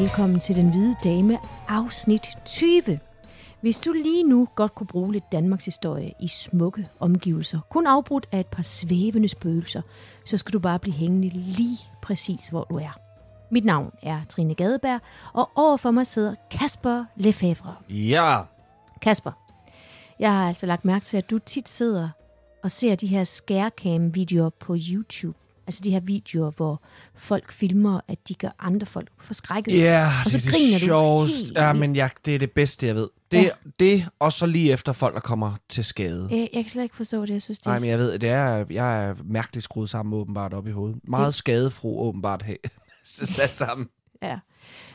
Velkommen til Den Hvide Dame, afsnit 20. Hvis du lige nu godt kunne bruge lidt Danmarks historie i smukke omgivelser, kun afbrudt af et par svævende spøgelser, så skal du bare blive hængende lige præcis, hvor du er. Mit navn er Trine Gadeberg, og overfor mig sidder Kasper Lefebvre. Ja, Kasper, jeg har altså lagt mærke til, at du tit sidder og ser de her skærcam-videoer på YouTube. Altså de her videoer, hvor folk filmer, at de gør andre folk forskrækket. ja Og så det er griner det sjovest. Ja, men ja, det er det bedste, jeg ved. Det, Ja. det og så lige efter folk, der kommer til skade. Øh, Jeg kan slet ikke forstå det. Jeg synes, det Nej, men jeg ved, det er, jeg er mærkeligt skruet sammen åbenbart op i hovedet. Meget skadefro åbenbart her. sat sammen. Ja.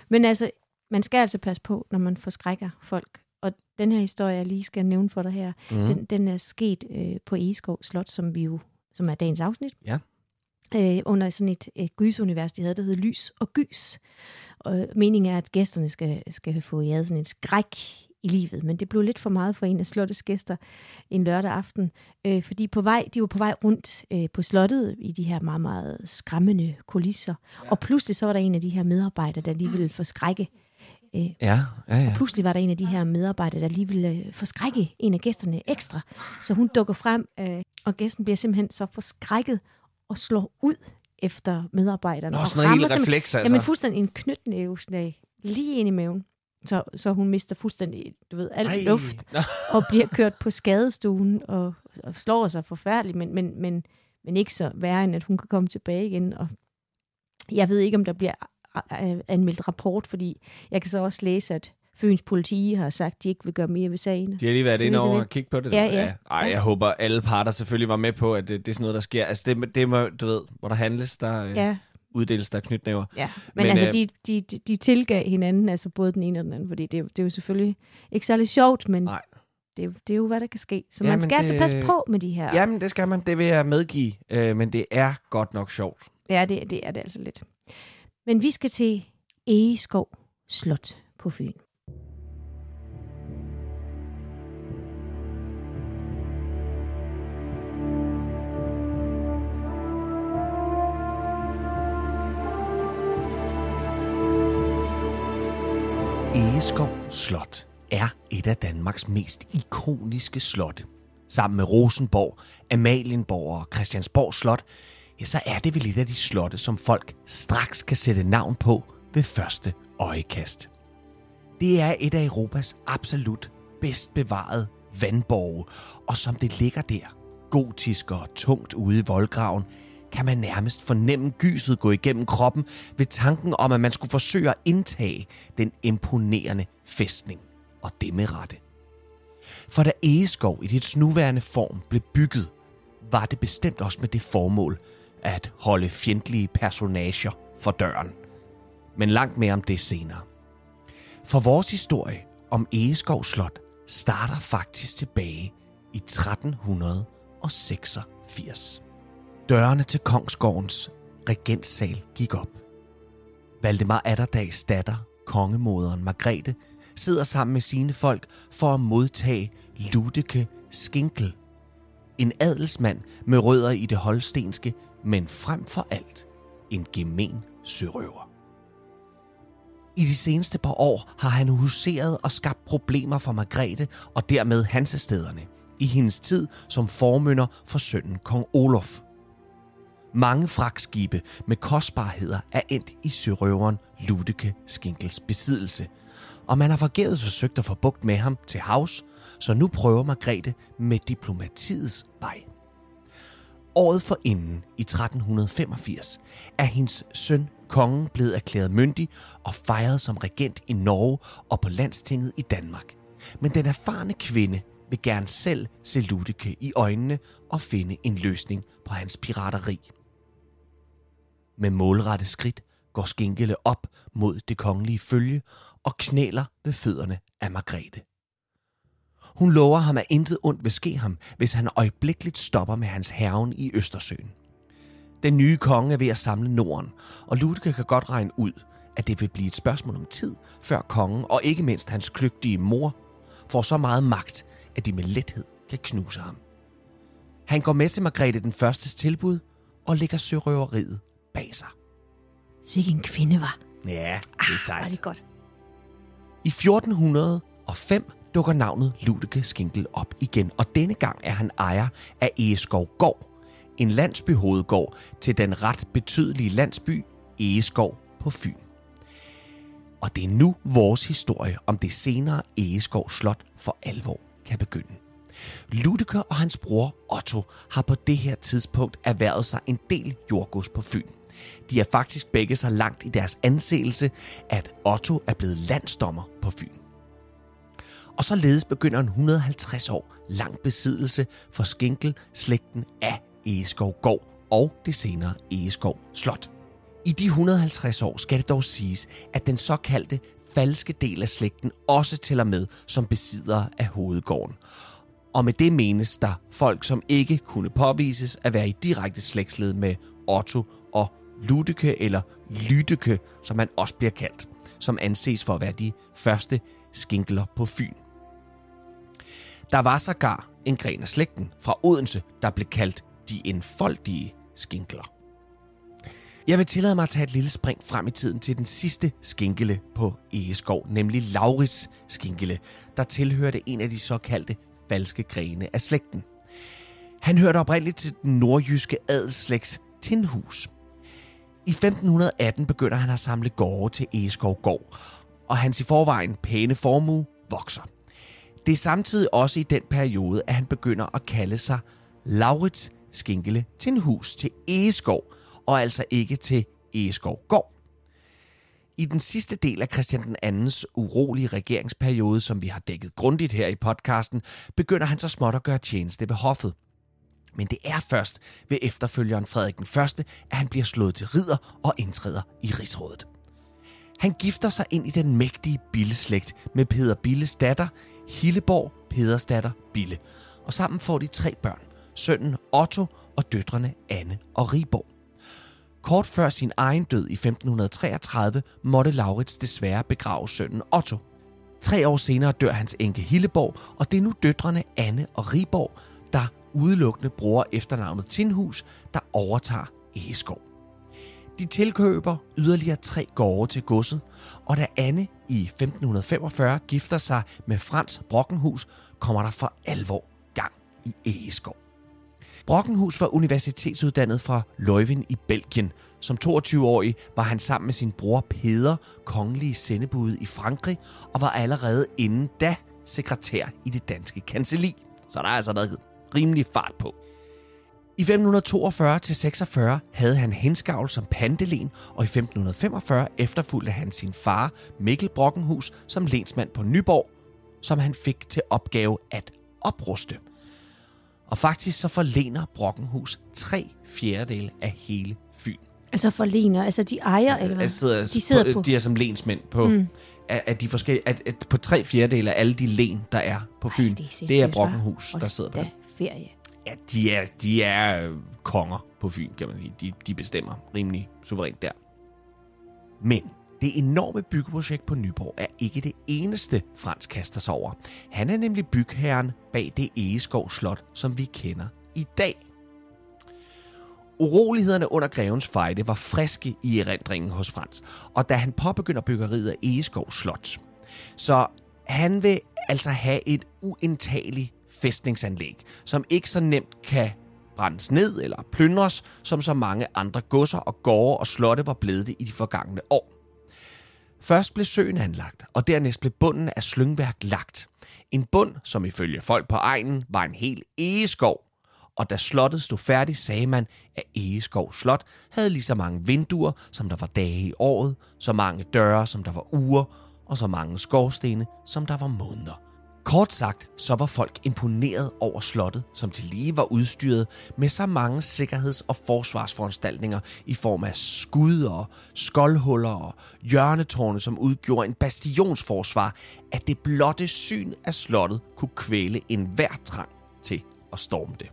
Men altså, man skal altså passe på, når man forskrækker folk. Og den her historie, jeg lige skal nævne for dig her, mm. den, den er sket øh, på Egeskov Slot, som vi jo, som er dagens afsnit. Ja. Øh, under sådan et øh, gysunivers, de havde, der hed Lys og Gys. Og meningen er, at gæsterne skal, skal få jaget sådan en skræk i livet, men det blev lidt for meget for en af slottets gæster en lørdag aften, øh, fordi på vej, de var på vej rundt øh, på slottet i de her meget, meget skræmmende kulisser, ja. og pludselig så var der en af de her medarbejdere, der lige ville forskrække øh, Ja, ja, ja. Pludselig var der en af de her medarbejdere, der lige ville øh, forskrække en af gæsterne ekstra. Så hun dukker frem, øh, og gæsten bliver simpelthen så forskrækket og slår ud efter medarbejderne. Nå, og sådan rammer helt refleks, altså. Jamen fuldstændig en knytnæveslag lige ind i maven. Så, så hun mister fuldstændig, du ved, Ej. luft og bliver kørt på skadestuen og, og slår sig forfærdeligt, men, men, men, men ikke så værre, end at hun kan komme tilbage igen. Og jeg ved ikke, om der bliver anmeldt rapport, fordi jeg kan så også læse, at Fyns politi har sagt, at de ikke vil gøre mere ved sagen. De har lige været inde over og kigge på det. Ja, der. ja. Ej, Ja. jeg håber, alle parter selvfølgelig var med på, at det, det er sådan noget, der sker. Altså, det, det må, du ved, hvor der handles, der ja. Ja, uddeles der knytnæver. ja. Men, Men, altså, øh, de, de, de- tilgav hinanden, altså både den ene og den anden, fordi det, er det er jo selvfølgelig ikke særlig sjovt, men Nej. det, er jo- det er jo, hvad der kan ske. Så Ja, man skal altså det- passe på med de her. Jamen, det skal man. Det vil jeg medgive. Øh, men det er godt nok sjovt. Ja, det, det er det altså lidt. Men vi skal til Egeskov Slot på Fyn. Egeskov Slot er et af Danmarks mest ikoniske slotte. Sammen med Rosenborg, Amalienborg og Christiansborg Slot, ja, så er det vel et af de slotte, som folk straks kan sætte navn på ved første øjekast. Det er et af Europas absolut bedst bevarede vandborge, og som det ligger der, gotisk og tungt ude i voldgraven, kan man nærmest fornemme gyset gå igennem kroppen ved tanken om, at man skulle forsøge at indtage den imponerende fæstning, og det med rette. For da Egeskov i dets nuværende form blev bygget, var det bestemt også med det formål at holde fjendtlige personager for døren. Men langt mere om det senere. For vores historie om Egeskov Slot starter faktisk tilbage i 1386. Dørene til Kongsgårdens regentsal gik op. Valdemar Atterdags datter, kongemoderen Margrethe, sidder sammen med sine folk for at modtage Ludeke Skinkel. En adelsmand med rødder i det holstenske, men frem for alt en gemen sørøver. I de seneste par år har han huseret og skabt problemer for Margrethe og dermed Hansestederne i hendes tid som formynder for sønnen kong Olof. Mange fragtskibe med kostbarheder er endt i sørøveren Ludeke Skinkels besiddelse, og man har forgæves forsøgt at få bugt med ham til havs, så nu prøver Margrethe med diplomatiets vej. Året forinden, i 1385, er hendes søn kongen blevet erklæret myndig og fejret som regent i Norge og på landstinget i Danmark. Men den erfarne kvinde, vil gerne selv se Ludike i øjnene og finde en løsning på hans pirateri. Med målrette skridt går Skinkele op mod det kongelige følge og knæler ved fødderne af Margrethe. Hun lover ham, at intet ondt vil ske ham, hvis han øjeblikkeligt stopper med hans herven i Østersøen. Den nye konge er ved at samle Norden, og Ludvig kan godt regne ud, at det vil blive et spørgsmål om tid, før kongen og ikke mindst hans kløgtige mor får så meget magt, at de med lethed kan knuse ham. Han går med til Margrethe den førstes tilbud og lægger sørøveriet bag sig. Sikke en kvinde var. Ja, det er Ah, sejt. var det godt. I 1405 dukker navnet Ludeke Skinkel op igen, og denne gang er han ejer af Egeskov Gård, en landsbyhovedgård til den ret betydelige landsby Egeskov på Fyn. Og det er nu vores historie om det senere Egeskov Slot for alvor kan begynde. Ludeke og hans bror Otto har på det her tidspunkt erhvervet sig en del jordgods på Fyn. De er faktisk begge så langt i deres anseelse, at Otto er blevet landsdommer på Fyn. Og således begynder en 150 år lang besiddelse for Skinkel slægten af Egeskov Gård og det senere Egeskov Slot. I de 150 år skal det dog siges, at den såkaldte falske del af slægten også tæller med som besiddere af hovedgården. Og med det menes der folk, som ikke kunne påvises at være i direkte slægtsled med Otto Ludeke eller Lydeke, som han også bliver kaldt, som anses for at være de første skinkler på Fyn. Der var sågar en gren af slægten fra Odense, der blev kaldt de enfoldige skinkler. Jeg vil tillade mig at tage et lille spring frem i tiden til den sidste skinkele på Egeskov, nemlig Laurits skinkele, der tilhørte en af de såkaldte falske grene af slægten. Han hørte oprindeligt til den nordjyske adelsslægts Tindhus. I 1518 begynder han at samle gårde til Egeskov Gård, og hans i forvejen pæne formue vokser. Det er samtidig også i den periode, at han begynder at kalde sig Laurits Skinkele Tindhus til Egeskov, og altså ikke til Egeskov Gård. I den sidste del af Christian den andens urolige regeringsperiode, som vi har dækket grundigt her i podcasten, begynder han så småt at gøre tjeneste ved hoffet. Men det er først ved efterfølgeren Frederik den Første, at han bliver slået til ridder og indtræder i rigsrådet. Han gifter sig ind i den mægtige Billeslægt med Peder Billes datter, Hilleborg Pedersdatter Bille. Og sammen får de tre børn, sønnen Otto og døtrene Anne og Riborg. Kort før sin egen død i 1533 måtte Laurits desværre begrave sønnen Otto. Tre år senere dør hans enke Hilleborg, og det er nu døtrene Anne og Riborg, der udelukkende bruger efternavnet Tinhus, der overtager Egeskov. De tilkøber yderligere tre gårde til godset, og da Anne i 1545 gifter sig med Frans Brockenhus, kommer der for alvor gang i Egeskov. Brockenhus var universitetsuddannet fra Leuven i Belgien. Som 22-årig var han sammen med sin bror Peder kongelige sendebud i Frankrig, og var allerede inden da sekretær i det danske kanseli. Så der er altså været rimelig fart på. I 1542-46 havde han henskavl som pandelen, og i 1545 efterfulgte han sin far Mikkel Brockenhus som lensmand på Nyborg, som han fik til opgave at opruste. Og faktisk så forlener Brockenhus tre fjerdedele af hele Fyn. Altså forlener, altså de ejer, eller hvad? Jeg sidder, De sidder på. De er som lensmænd på, mm. at, at, de forskellige, at, at på tre fjerdedele af alle de len, der er på Fyn, Ej, det, er det er? Brockenhus, der sidder på det ferie. Ja, de er, de er øh, konger på Fyn, kan man sige. De, de bestemmer rimelig suverænt der. Men det enorme byggeprojekt på Nyborg er ikke det eneste, Frans kaster sig over. Han er nemlig bygherren bag det Egeskov Slot, som vi kender i dag. Urolighederne under grevens fejde var friske i erindringen hos Frans, og da han påbegynder byggeriet af Egeskov Slot, så han vil altså have et uindtageligt fæstningsanlæg, som ikke så nemt kan brændes ned eller plyndres, som så mange andre godser og gårde og slotte var blevet det i de forgangne år. Først blev søen anlagt, og dernæst blev bunden af slyngværk lagt. En bund, som ifølge folk på egnen var en hel egeskov. Og da slottet stod færdigt, sagde man, at Egeskov Slot havde lige så mange vinduer, som der var dage i året, så mange døre, som der var uger, og så mange skorstene, som der var måneder. Kort sagt, så var folk imponeret over slottet, som til lige var udstyret med så mange sikkerheds- og forsvarsforanstaltninger i form af skud og skoldhuller og hjørnetårne, som udgjorde en bastionsforsvar, at det blotte syn af slottet kunne kvæle enhver trang til at storme det.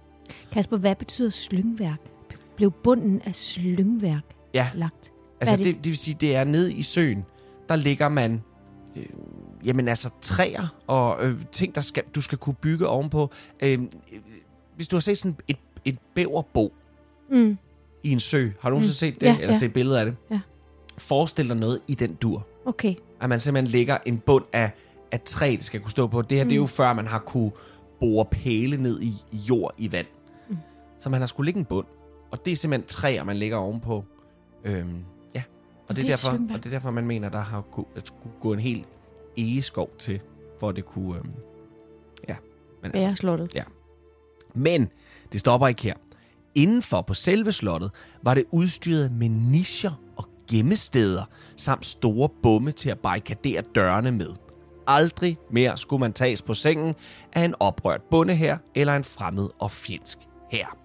Kasper, hvad betyder slyngværk? Blev bunden af slyngværk Ja, lagt? altså det? det? Det, vil sige, det er nede i søen, der ligger man øh, jamen altså træer og øh, ting, der skal, du skal kunne bygge ovenpå. Øh, hvis du har set sådan et, et bæverbo Mm. i en sø, har du nogensinde set det, Ja, eller ja. set billeder af det? Ja. Forestil dig noget i den dur. Okay. At man simpelthen lægger en bund af, af træ, det skal kunne stå på. Det her, mm. det er jo før, man har kunne bore pæle ned i, i jord i vand. Mm. Så man har skulle lægge en bund. Og det er simpelthen træer, man lægger ovenpå. Øhm, ja, og det, det er er derfor, og det er derfor, man mener, der har ku- at skulle gå en helt egeskov til, for at det kunne... Øhm, ja, men altså, Bære slottet. Ja. Men det stopper ikke her. Indenfor på selve slottet var det udstyret med nischer og gemmesteder, samt store bomme til at barrikadere dørene med. Aldrig mere skulle man tages på sengen af en oprørt bonde her eller en fremmed og fjendsk her.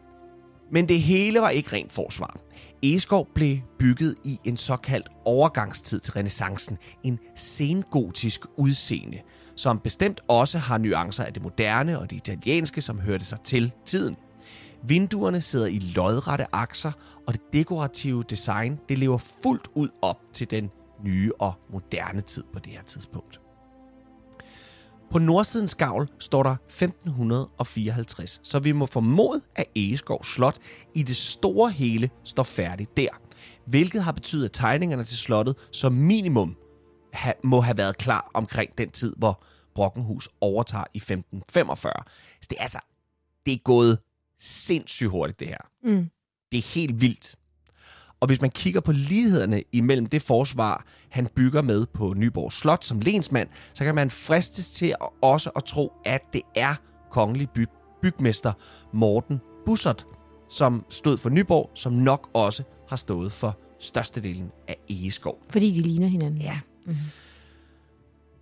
Men det hele var ikke rent forsvar. Egeskov blev bygget i en såkaldt overgangstid til renaissancen, en sengotisk udseende, som bestemt også har nuancer af det moderne og det italienske, som hørte sig til tiden. Vinduerne sidder i lodrette akser, og det dekorative design det lever fuldt ud op til den nye og moderne tid på det her tidspunkt. På nordsidens gavl står der 1554, så vi må formode, at Egeskov Slot i det store hele står færdigt der. Hvilket har betydet, at tegningerne til slottet som minimum ha- må have været klar omkring den tid, hvor Brockenhus overtager i 1545. Så det er altså, det er gået sindssygt hurtigt, det her. Mm. Det er helt vildt. Og hvis man kigger på lighederne imellem det forsvar, han bygger med på Nyborg Slot som lensmand, så kan man fristes til at også at tro, at det er kongelig by- bygmester Morten Bussert, som stod for Nyborg, som nok også har stået for størstedelen af Egeskov. Fordi de ligner hinanden. Ja.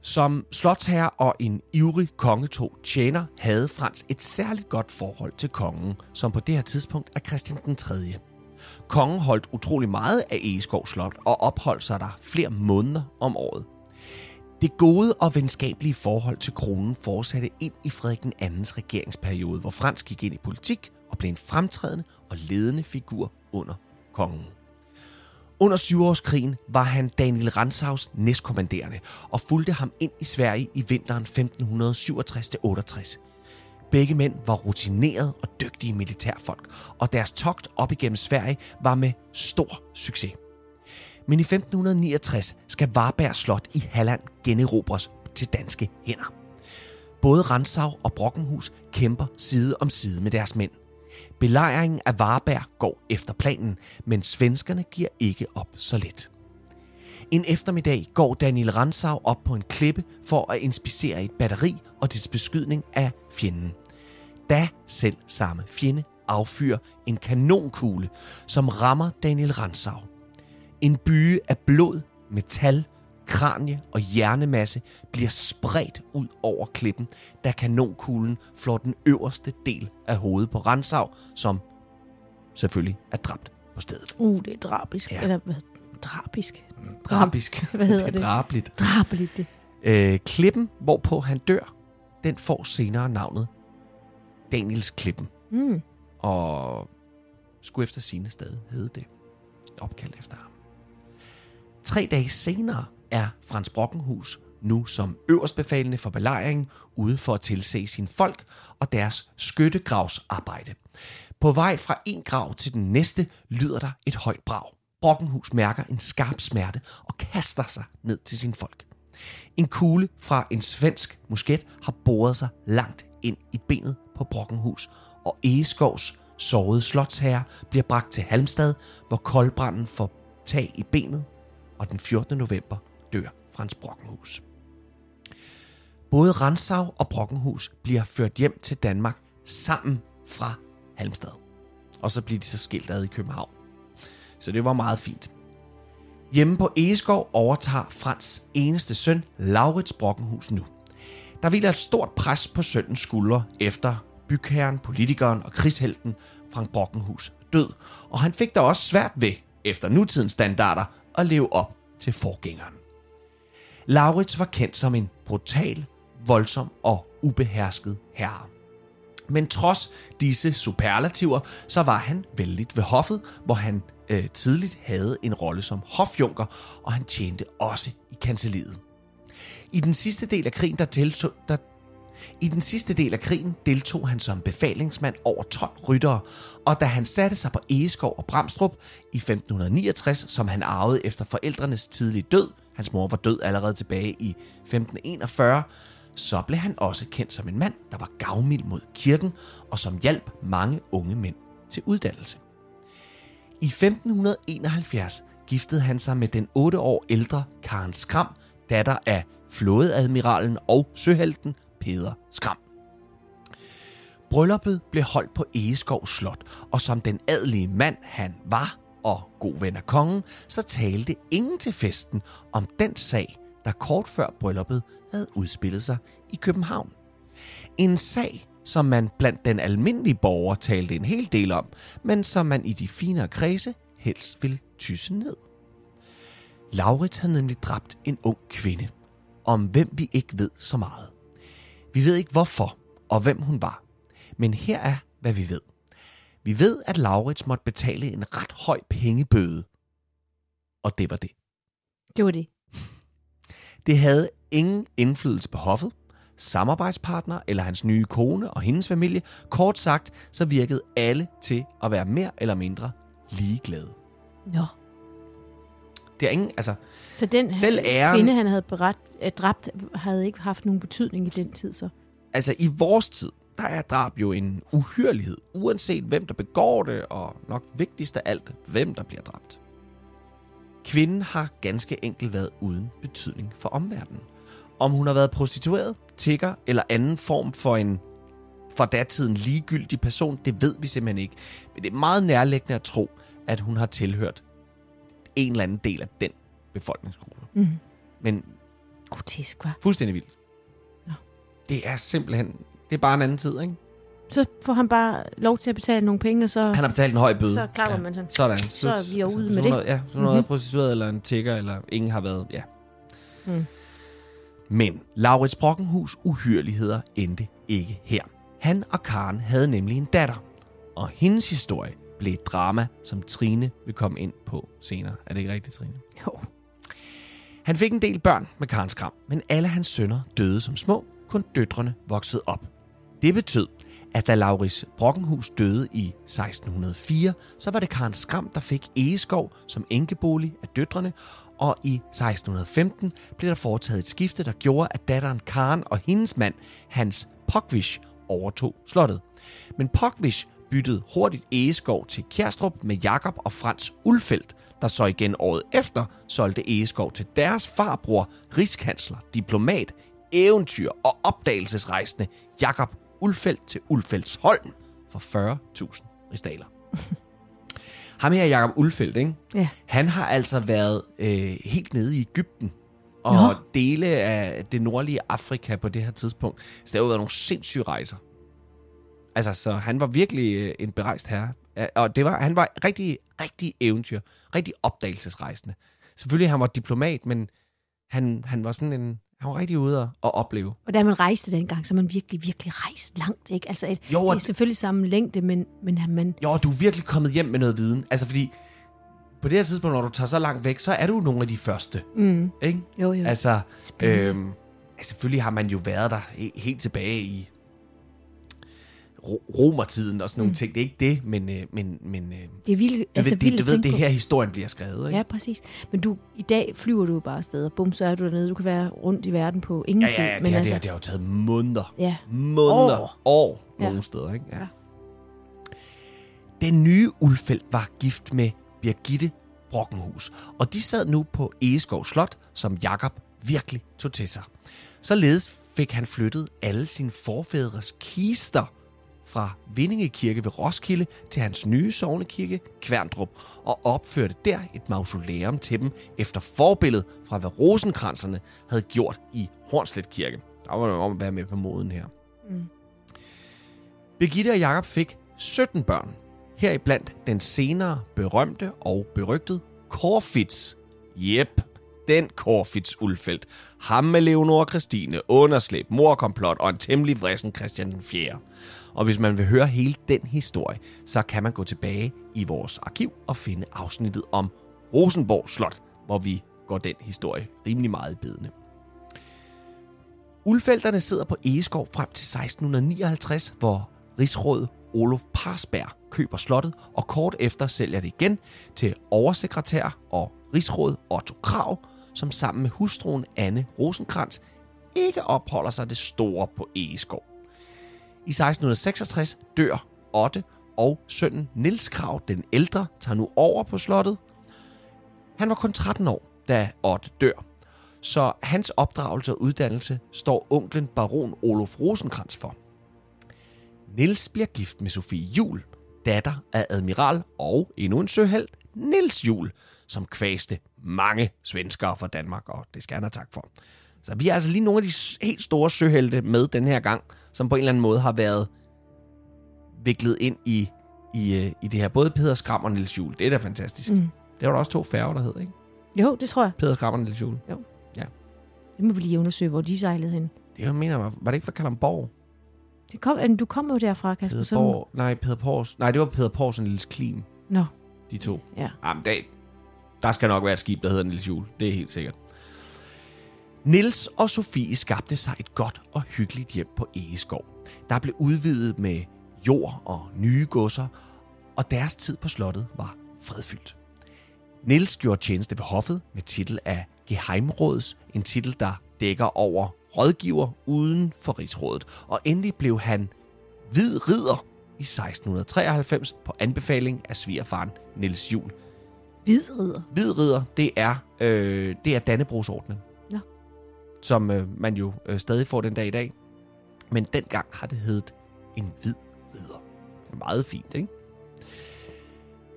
Som slotsherre og en ivrig kongetog tjener havde Frans et særligt godt forhold til kongen, som på det her tidspunkt er Christian den 3. Kongen holdt utrolig meget af Egeskov Slot og opholdt sig der flere måneder om året. Det gode og venskabelige forhold til kronen fortsatte ind i Frederik den andens regeringsperiode, hvor Frans gik ind i politik og blev en fremtrædende og ledende figur under kongen. Under syvårskrigen var han Daniel Ransaus næstkommanderende og fulgte ham ind i Sverige i vinteren 1567-68. Begge mænd var rutinerede og dygtige militærfolk, og deres togt op igennem Sverige var med stor succes. Men i 1569 skal Varberg Slot i Halland generobres til danske hænder. Både Ransau og Brockenhus kæmper side om side med deres mænd. Belejringen af Varberg går efter planen, men svenskerne giver ikke op så let. En eftermiddag går Daniel Ransau op på en klippe for at inspicere et batteri og dets beskydning af fjenden. Da selv samme fjende affyrer en kanonkugle, som rammer Daniel Ransau. En byge af blod, metal, kranie og hjernemasse bliver spredt ud over klippen, da kanonkuglen flår den øverste del af hovedet på Ransau, som selvfølgelig er dræbt på stedet. Uh, det er drabisk. Ja. Eller hvad? Drabisk. Drabisk. Hvad hedder det? er det? drabligt. Drabeligt det. Øh, klippen, hvorpå han dør, den får senere navnet Daniels Klippen. Mm. Og skulle efter sine stadig hedde det. Opkaldt efter ham. Tre dage senere er Frans Brockenhus nu som øverstbefalende for belejringen ude for at tilse sine folk og deres skyttegravsarbejde. På vej fra en grav til den næste lyder der et højt brag. Brockenhus mærker en skarp smerte og kaster sig ned til sin folk. En kugle fra en svensk musket har boret sig langt ind i benet på Brockenhus, og Egeskovs sårede slotsherre bliver bragt til Halmstad, hvor koldbranden får tag i benet, og den 14. november dør Frans Brockenhus. Både Ransau og Brockenhus bliver ført hjem til Danmark sammen fra Halmstad. Og så bliver de så skilt ad i København. Så det var meget fint. Hjemme på Egeskov overtager Frans eneste søn, Laurits Brockenhus nu. Der hviler et stort pres på sønnens skuldre efter bygherren, politikeren og krigshelten Frank Brockenhus død, og han fik da også svært ved, efter nutidens standarder, at leve op til forgængeren. Laurits var kendt som en brutal, voldsom og ubehersket herre. Men trods disse superlativer, så var han vældig ved hoffet, hvor han øh, tidligt havde en rolle som hofjunker, og han tjente også i kanseliet. I den sidste del af krigen, der deltog, der i den sidste del af krigen deltog han som befalingsmand over 12 ryttere, og da han satte sig på Egeskov og Bramstrup i 1569, som han arvede efter forældrenes tidlige død, hans mor var død allerede tilbage i 1541, så blev han også kendt som en mand, der var gavmild mod kirken og som hjalp mange unge mænd til uddannelse. I 1571 giftede han sig med den 8 år ældre Karen Skram, datter af flådeadmiralen og søhelten Peder Skram. Brylluppet blev holdt på Egeskov Slot, og som den adelige mand han var og god ven af kongen, så talte ingen til festen om den sag, der kort før brylluppet havde udspillet sig i København. En sag, som man blandt den almindelige borger talte en hel del om, men som man i de finere kredse helst ville tysse ned. Laurits havde nemlig dræbt en ung kvinde, om hvem vi ikke ved så meget. Vi ved ikke hvorfor og hvem hun var, men her er, hvad vi ved. Vi ved, at Laurits måtte betale en ret høj pengebøde, og det var det. Det var det. Det havde ingen indflydelse på hoffet, samarbejdspartner eller hans nye kone og hendes familie. Kort sagt, så virkede alle til at være mere eller mindre ligeglade. Nå. Det er ingen, altså, Så den Selv æren- kvinde, han havde beret, øh, dræbt, havde ikke haft nogen betydning i den tid, så. altså i vores tid, der er drab jo en uhyrlighed, uanset hvem der begår det, og nok vigtigst af alt, hvem der bliver dræbt. Kvinden har ganske enkelt været uden betydning for omverdenen. Om hun har været prostitueret, tigger eller anden form for en for datiden ligegyldig person, det ved vi simpelthen ikke. Men det er meget nærliggende at tro, at hun har tilhørt en eller anden del af den befolkningsgruppe. Mm. Men Grotesk, var. fuldstændig vildt. Nå. Det er simpelthen... Det er bare en anden tid, ikke? Så får han bare lov til at betale nogle penge, og så, Han har betalt en høj bøde. så klapper man sådan. Sådan. Så er vi jo ude med det. er- Ja, så har været prostitueret, eller en tigger, eller ingen har været... Ja. Mm. Men Laurits Brockenhus uhyreligheder endte ikke her. Han og Karen havde nemlig en datter, og hendes historie blev et drama, som Trine vil komme ind på senere. Er det ikke rigtigt, Trine? Jo. Han fik en del børn med Karens Kram, men alle hans sønner døde som små, kun døtrene voksede op. Det betød, at da Lauris Brockenhus døde i 1604, så var det Karen Skram, der fik Egeskov som enkebolig af døtrene, og i 1615 blev der foretaget et skifte, der gjorde, at datteren Karen og hendes mand, Hans Pokvish, overtog slottet. Men Pokvish byttede hurtigt Egeskov til Kjærstrup med Jakob og Frans Ulfeldt, der så igen året efter solgte Egeskov til deres farbror, rigskansler, diplomat, eventyr og opdagelsesrejsende Jakob Ulfeldt til Ulfeldtsholm for 40.000 ristaler. Ham her, Jakob Ulfeldt, ikke? Ja. han har altså været øh, helt nede i Ægypten og Nå. dele af det nordlige Afrika på det her tidspunkt. Så det har jo været nogle sindssyge rejser. Altså, så han var virkelig øh, en berejst herre. Og det var, han var rigtig, rigtig eventyr. Rigtig opdagelsesrejsende. Selvfølgelig han var diplomat, men han, han var sådan en... Han var rigtig ude at opleve. Og da man rejste dengang, så man virkelig, virkelig rejst langt, ikke? Altså, et, Jo, det og- er selvfølgelig samme længde, men, men han- man, Jo, du er virkelig kommet hjem med noget viden. Altså, fordi på det her tidspunkt, når du tager så langt væk, så er du nogle af de første. mm, Ikke? jo, jo, Altså, Spændende. øhm, selvfølgelig har man jo været der he- helt tilbage i ro- romertiden og sådan nogle Mm. ting. Det er ikke det, men, øh, men, men øh, det er vildt, du altså, ved, vildt det, du ved, det er her historien bliver skrevet. Ikke? Ja, præcis. Men du, i dag flyver du jo bare afsted, og bum, så er du dernede. Du kan være rundt i verden på ingen ja, tid. ja, ja det, men har, altså, det, har, det har jo taget måneder. ja, Måneder. År. År. Ja. Nogle steder, ikke? Ja. Ja. Den nye Ulfeldt var gift med Birgitte Brockenhus, og de sad nu på Egeskov Slot, som Jakob virkelig tog til sig. Således fik han flyttet alle sine forfædres kister fra Vindinge Kirke ved Roskilde til hans nye sovnekirke, Kværndrup, og opførte der et mausoleum til dem efter forbillede fra hvad rosenkranserne havde gjort i Hornslet Kirke. Der var om at være med på moden her. Mm. Birgitte og Jakob fik 17 børn. Heriblandt den senere berømte og berygtede Corfitz. Jep, den Corfitz Ulfeldt. Ham med Leonora Christine, underslæb, morkomplot og en temmelig vrissen Christian den 4. Og hvis man vil høre hele den historie, så kan man gå tilbage i vores arkiv og finde afsnittet om Rosenborg Slot, hvor vi går den historie rimelig meget bedende. Ulfælderne sidder på Egeskov frem til 1659, hvor rigsråd Olof Parsberg køber slottet, og kort efter sælger det igen til oversekretær og rigsråd Otto Krav, som sammen med hustruen Anne Rosenkrantz ikke opholder sig det store på Egeskov. I 1666 dør Otte, og sønnen Nils Krav, den ældre, tager nu over på slottet. Han var kun 13 år, da Otte dør, så hans opdragelse og uddannelse står onklen baron Olof Rosenkrantz for. Nils bliver gift med Sofie Jul, datter af admiral og endnu en søheld, Nils Jul, som kvæste mange svenskere fra Danmark, og det skal han have tak for. Så vi er altså lige nogle af de helt store søhelte med den her gang, som på en eller anden måde har været viklet ind i, i, øh, i det her. Både Peder Skram og Niels Jul. Det er da fantastisk. Mm. Det var der også to færger, der hed, ikke? Jo, det tror jeg. Peder Skram og Niels Jul. Det må vi lige undersøge, hvor de sejlede hen. Det jeg mener, var, var det ikke fra Kalamborg? Det kom, du kom jo derfra, Kasper. Peder Borg, nej, Peder Pors. Nej, det var Peder Pors og Niels Klim. Nå, De to. ja. Jamen, der, der skal nok være et skib, der hedder Niels Jul. Det er helt sikkert. Nils og Sofie skabte sig et godt og hyggeligt hjem på Egeskov. Der blev udvidet med jord og nye godser, og deres tid på slottet var fredfyldt. Nils gjorde tjeneste ved hoffet med titel af Geheimråds, en titel, der dækker over rådgiver uden for rigsrådet, og endelig blev han hvid ridder i 1693 på anbefaling af svigerfaren Niels Jul. Hvidridder. Hvid ridder, det er, øh, det er Dannebrogsordnen. Som øh, man jo øh, stadig får den dag i dag. Men dengang har det heddet en hvid ridder. Det er meget fint, ikke?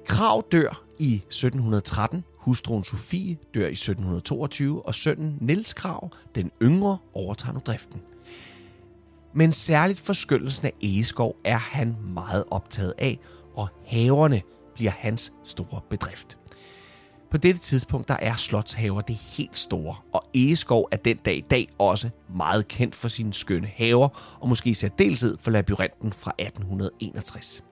Krav dør i 1713, hustruen Sofie dør i 1722, og sønnen Niels Krav, den yngre, overtager nu driften. Men særligt forskyndelsen af Egeskov er han meget optaget af, og haverne bliver hans store bedrift. På dette tidspunkt der er slotshaver det helt store, og Egeskov er den dag i dag også meget kendt for sine skønne haver, og måske i særdeleshed for labyrinten fra 1861.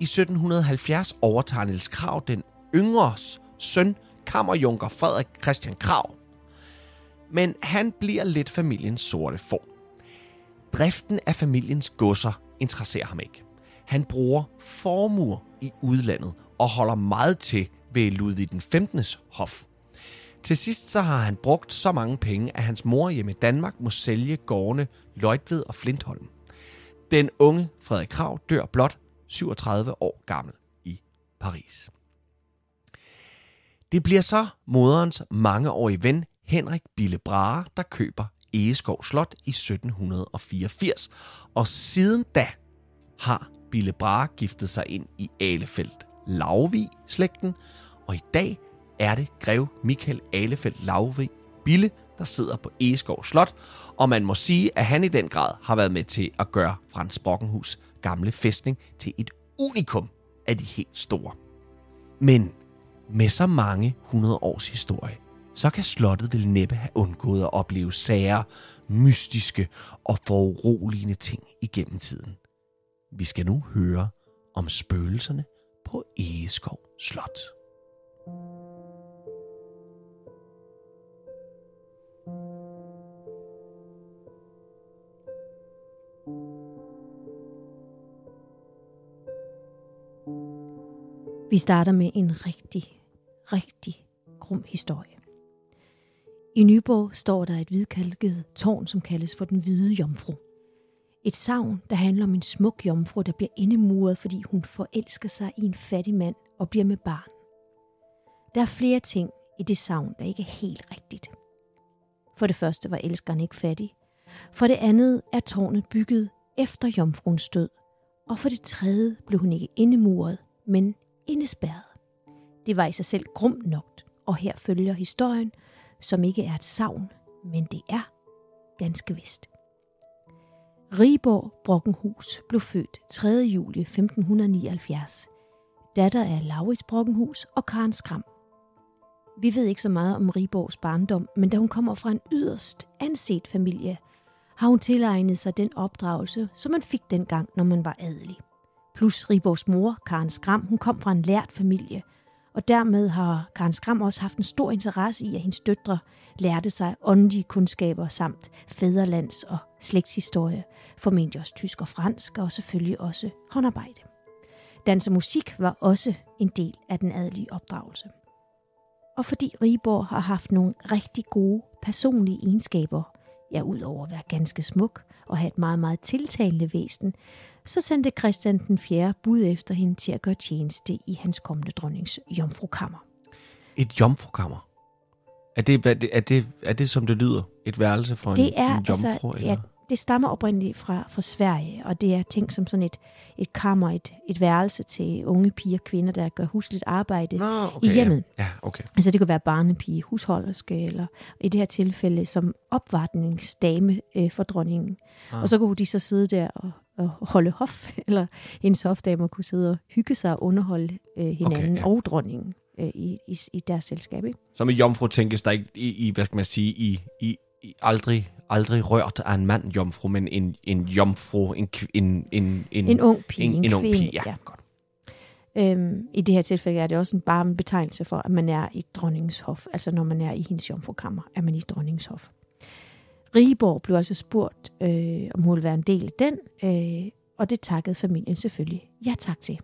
I 1770 overtager Niels Krav den yngres søn, kammerjunker Frederik Christian Krav. Men han bliver lidt familiens sorte får. Driften af familiens godser interesserer ham ikke. Han bruger formuer i udlandet og holder meget til ved Ludvig den 15. hof. Til sidst så har han brugt så mange penge, at hans mor hjemme i Danmark må sælge gårdene Løjtved og Flintholm. Den unge Frederik Krav dør blot 37 år gammel i Paris. Det bliver så moderens mangeårige ven Henrik Bille Brahe, der køber Egeskov Slot i 1784. Og siden da har Bille Brahe giftet sig ind i Alefeldt Lavvig slægten, og i dag er det grev Michael Alefeldt Lavvig Bille, der sidder på Egeskov Slot, og man må sige, at han i den grad har været med til at gøre Frans Brockenhus gamle fæstning til et unikum af de helt store. Men med så mange hundrede års historie, så kan slottet vel næppe have undgået at opleve sager, mystiske og foruroligende ting igennem tiden. Vi skal nu høre om spøgelserne på Egeskov Slot. Vi starter med en rigtig, rigtig grum historie. I Nyborg står der et hvidkalket tårn, som kaldes for den hvide jomfru. Et savn, der handler om en smuk jomfru, der bliver indemuret, fordi hun forelsker sig i en fattig mand og bliver med barn. Der er flere ting i det savn, der ikke er helt rigtigt. For det første var elskeren ikke fattig. For det andet er tårnet bygget efter jomfruens død. Og for det tredje blev hun ikke indemuret, men indespærret. Det var i sig selv grumt nok, og her følger historien, som ikke er et savn, men det er ganske vist. Riborg Brockenhus blev født 3. juli 1579. Datter af Laurits Brockenhus og Karen Skram. Vi ved ikke så meget om Riborgs barndom, men da hun kommer fra en yderst anset familie, har hun tilegnet sig den opdragelse, som man fik dengang, når man var adelig. Plus Riborgs mor, Karen Skram, hun kom fra en lært familie, og dermed har Karen Skram også haft en stor interesse i, at hendes døtre lærte sig åndelige kundskaber samt fæderlands- og slægtshistorie, formentlig også tysk og fransk, og selvfølgelig også håndarbejde. Dans og musik var også en del af den adelige opdragelse. Og fordi Riborg har haft nogle rigtig gode personlige egenskaber, ja, udover at være ganske smuk og have et meget, meget tiltalende væsen, så sendte Christian den 4. bud efter hende til at gøre tjeneste i hans kommende dronnings jomfrukammer. Et jomfrukammer? Er det, er det, er det, er det som det lyder? Et værelse for Det en, er, en jomfru? altså, eller? ja, det stammer oprindeligt fra, fra Sverige, og det er tænkt som sådan et, et kammer, et, et værelse til unge piger og kvinder, der gør husligt arbejde Nå, okay, i hjemmet. Ja, ja okay. Altså det kunne være barnepige, husholderske, eller i det her tilfælde som opvartningsdame øh, for dronningen. Ah. Og så kunne de så sidde der og, og holde hof, eller hendes hofdamer kunne sidde og hygge sig og underholde øh, hinanden Okay, ja. og dronningen øh, i, i, i deres selskab. Ikke? Som en jomfru tænkes der ikke i, i hvad skal man sige, i, i, i aldrig, aldrig rørt af en mand jomfru, men en, en jomfru, en, en, en, en, En ung pige, en, en, en ung pige. Ja, ja. godt. Øhm, I det her tilfælde er det også en, bare en betegnelse for, at man er i dronningens hof. Altså når man er i hendes jomfrukammer, er man i dronningens hof. Rigeborg blev altså spurgt, øh, om hun ville være en del af den, øh, og det takkede familien selvfølgelig ja tak til.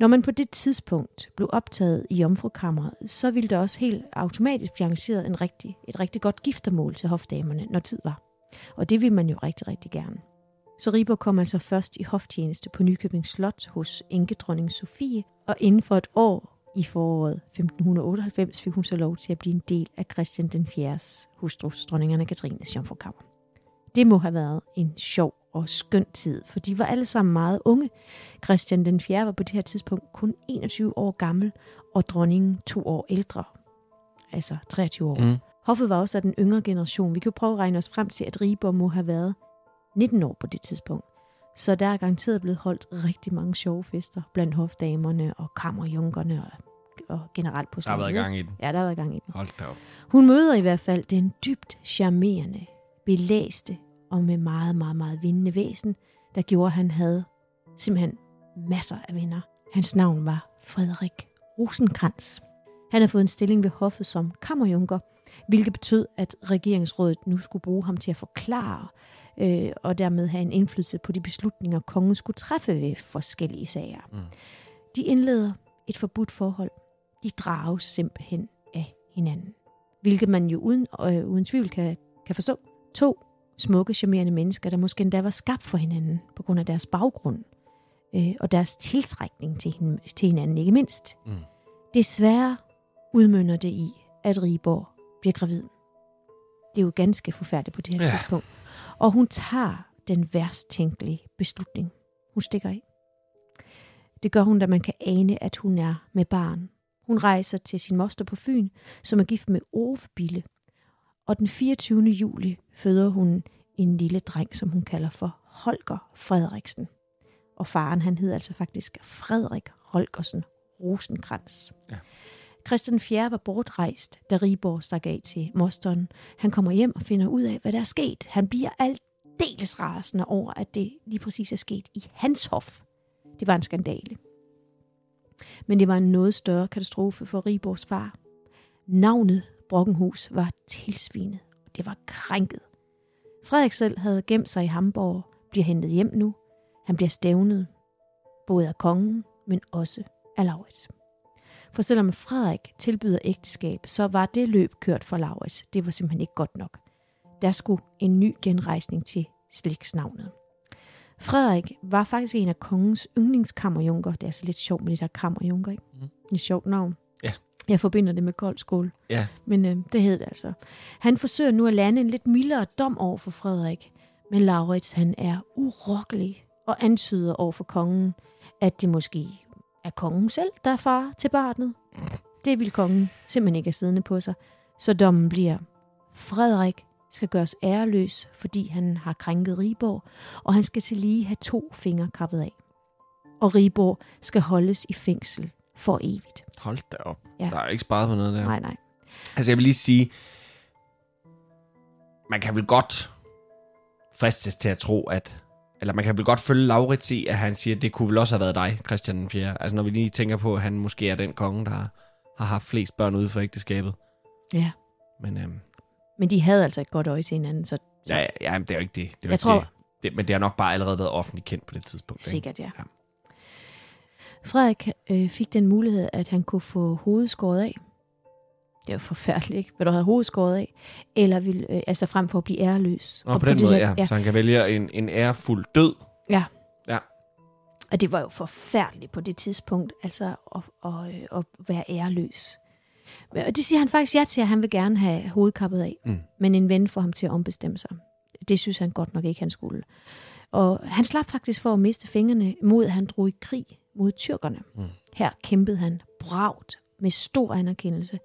Når man på det tidspunkt blev optaget i jomfrukammeret, så ville der også helt automatisk blive arrangeret en rigtig, et rigtig godt giftermål til hofdamerne, når tid var. Og det ville man jo rigtig, rigtig gerne. Så Riber kom altså først i hoftjeneste på Nykøbing Slot hos enkedronning Sofie, og inden for et år i foråret 1598 fik hun så lov til at blive en del af Christian den 4. hustru, dronningerne Katrines jomfrukammer. Det må have været en sjov og skøn tid, for de var alle sammen meget unge. Christian den 4. var på det her tidspunkt kun 21 år gammel, og dronningen to år ældre, altså 23 år. Mm. Hoffet var også af den yngre generation. Vi kan jo prøve at regne os frem til, at Riborg må have været 19 år på det tidspunkt. Så der er garanteret blevet holdt rigtig mange sjove fester blandt hofdamerne og kammerjunkerne og, og generelt på Der har været gang i den. Ja, der har været gang i den. Hold da op. Hun møder i hvert fald den dybt charmerende, belæste og med meget, meget, meget vindende væsen, der gjorde, at han havde simpelthen masser af venner. Hans navn var Frederik Rosenkrantz. Han havde fået en stilling ved hoffet som kammerjunker, hvilket betød, at regeringsrådet nu skulle bruge ham til at forklare øh, og dermed have en indflydelse på de beslutninger, kongen skulle træffe ved forskellige sager. Mm. De indleder et forbudt forhold. De drages simpelthen af hinanden. Hvilket man jo uden, øh, uden tvivl kan, kan forstå. To smukke, charmerende mennesker, der måske endda var skabt for hinanden på grund af deres baggrund øh, og deres tiltrækning til, hin, til hinanden, ikke mindst. Mm. Desværre udmønder det i, at Riborg bliver gravid. Det er jo ganske forfærdeligt på det her ja. tidspunkt. Og hun tager den værst tænkelige beslutning. Hun stikker af. Det gør hun, da man kan ane, at hun er med barn. Hun rejser til sin moster på Fyn, som er gift med Ove Bille. Og den 24. juli føder hun en lille dreng, som hun kalder for Holger Frederiksen. Og faren, han hed altså faktisk Frederik Holgersen Rosenkrantz. Ja. Christian 4. var bortrejst, da Riborg stak af til mosteren. Han kommer hjem og finder ud af, hvad der er sket. Han bliver aldeles rasende over, at det lige præcis er sket i hans hof. Det var en skandale. Men det var en noget større katastrofe for Riborgs far. Navnet Brockenhus var tilsvinet, og det var krænket. Frederik selv havde gemt sig i Hamburg, bliver hentet hjem nu. Han bliver stævnet, både af kongen, men også af Laurits. For selvom Frederik tilbyder ægteskab, så var det løb kørt for Laurits. Det var simpelthen ikke godt nok. Der skulle en ny genrejsning til slægtsnavnet. Frederik var faktisk en af kongens yndlingskammerjunker. Det er altså lidt sjovt med det der kammerjunker, ikke? Mhm. Et sjovt navn. Jeg forbinder det med koldskål. Ja. Men øh, det hed det altså. Han forsøger nu at lande en lidt mildere dom over for Frederik. Men Laurits, han er urokkelig og antyder over for kongen, at det måske er kongen selv, der er far til barnet. Det vil kongen simpelthen ikke have siddende på sig. Så dommen bliver, Frederik skal gøres æreløs, fordi han har krænket Riborg, og han skal til lige have to fingre kappet af. Og Riborg skal holdes i fængsel for evigt. Hold da op. Ja. Der er ikke sparet på noget der. Nej, nej. Altså, jeg vil lige sige, man kan vel godt fristes til at tro, at eller man kan vel godt følge Laurits i, at han siger, at det kunne vel også have været dig, Christian den 4. Altså når vi lige tænker på, at han måske er den konge, der har, haft flest børn ude for ægteskabet. Ja. Men øhm, Men de havde altså et godt øje til hinanden, så, så ja, ja, men det er jo ikke det. det, er Jeg ikke tror- det. det. Men det har nok bare allerede været offentligt kendt på det tidspunkt. ikke? sikkert ja. Ja. Frederik øh, fik den mulighed, at han kunne få hovedet skåret af. Det jo forfærdeligt, ikke? Vil du have hovedet skåret af? Eller vil, øh, altså frem for at blive æreløs. Og på på den måde, her- ja. Så han kan vælge en, en ærefuld død. Ja. Ja. Og det var jo forfærdeligt på det tidspunkt, altså at, at, at, at være æreløs. Og det siger han faktisk ja til, at han vil gerne have hovedkappet af. Mm. Men en ven får ham til at ombestemme sig. Det synes han godt nok ikke, han skulle. Og han slap faktisk for at miste fingrene mod, at han drog i krig mod tyrkerne. Mm. Her kæmpede han bragt med stor anerkendelse.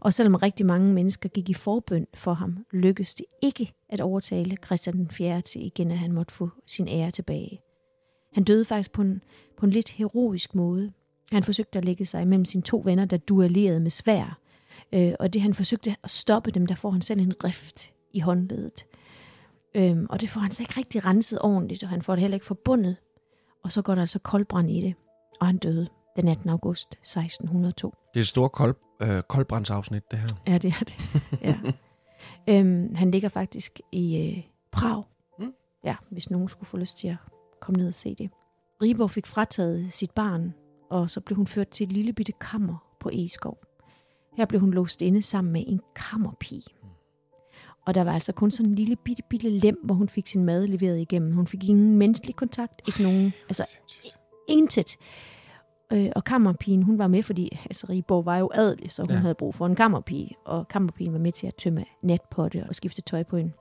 Og selvom rigtig mange mennesker gik i forbøn for ham, lykkedes det ikke at overtale Christian den 4. til igen, at han måtte få sin ære tilbage. Han døde faktisk på en, på en lidt heroisk måde. Han forsøgte at lægge sig mellem sine to venner, der duellerede med svær. Øh, og det han forsøgte at stoppe dem, der får han selv en rift i håndledet. Øhm, og det får han så ikke rigtig renset ordentligt, og han får det heller ikke forbundet. Og så går der altså koldbrand i det, og han døde den 18. august 1602. Det er et stort kold, øh, koldbrandsafsnit, det her. Ja, det er det. Ja. øhm, han ligger faktisk i øh, Prag. Mm. Ja, hvis nogen skulle få lyst til at komme ned og se det. Riborg fik frataget sit barn, og så blev hun ført til et lille bitte kammer på Egeskov. Her blev hun låst inde sammen med en kammerpige. Og der var altså kun sådan en lille bitte, bitte lem, hvor hun fik sin mad leveret igennem. Hun fik ingen menneskelig kontakt, ikke nogen, altså. Intet. Øh, og kammerpigen, hun var med, fordi altså, Rigborg var jo adelig, så hun Ja. havde brug for en kammerpige. Og kammerpigen var med til at tømme natpotte og skifte tøj på hende.